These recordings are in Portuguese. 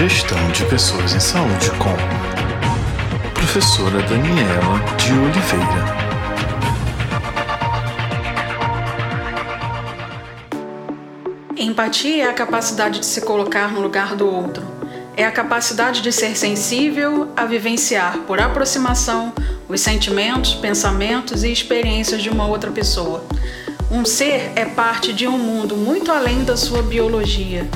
Gestão de Pessoas em Saúde com Professora Daniela de Oliveira. Empatia é a capacidade de se colocar no lugar do outro. É a capacidade de ser sensível a vivenciar por aproximação os sentimentos, pensamentos e experiências de uma outra pessoa. Um ser é parte de um mundo muito além da sua biologia,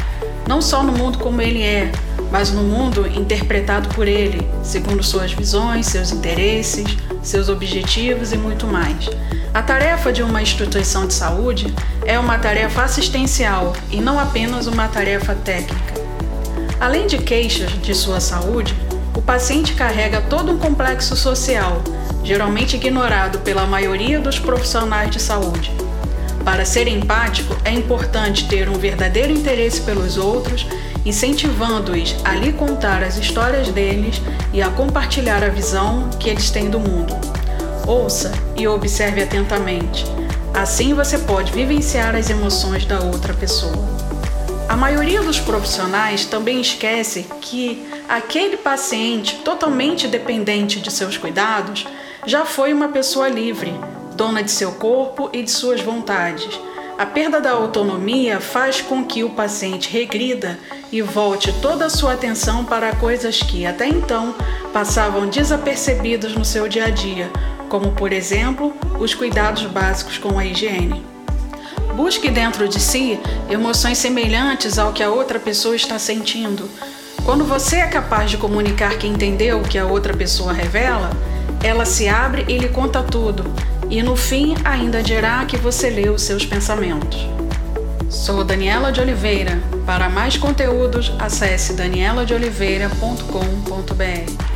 não só no mundo como ele é, mas no mundo interpretado por ele, segundo suas visões, seus interesses, seus objetivos e muito mais. A tarefa de uma instituição de saúde é uma tarefa assistencial e não apenas uma tarefa técnica. Além de queixas de sua saúde, o paciente carrega todo um complexo social, geralmente ignorado pela maioria dos profissionais de saúde. Para ser empático, é importante ter um verdadeiro interesse pelos outros, incentivando-os a lhe contar as histórias deles e a compartilhar a visão que eles têm do mundo. Ouça e observe atentamente. Assim você pode vivenciar as emoções da outra pessoa. A maioria dos profissionais também esquece que aquele paciente totalmente dependente de seus cuidados já foi uma pessoa livre, dona de seu corpo e de suas vontades. A perda da autonomia faz com que o paciente regrida e volte toda a sua atenção para coisas que até então passavam desapercebidas no seu dia a dia, como por exemplo os cuidados básicos com a higiene. Busque dentro de si emoções semelhantes ao que a outra pessoa está sentindo. Quando você é capaz de comunicar que entendeu o que a outra pessoa revela, ela se abre e lhe conta tudo, e no fim ainda dirá que você leu seus pensamentos. Sou Daniela de Oliveira. Para mais conteúdos, acesse danieladeoliveira.com.br.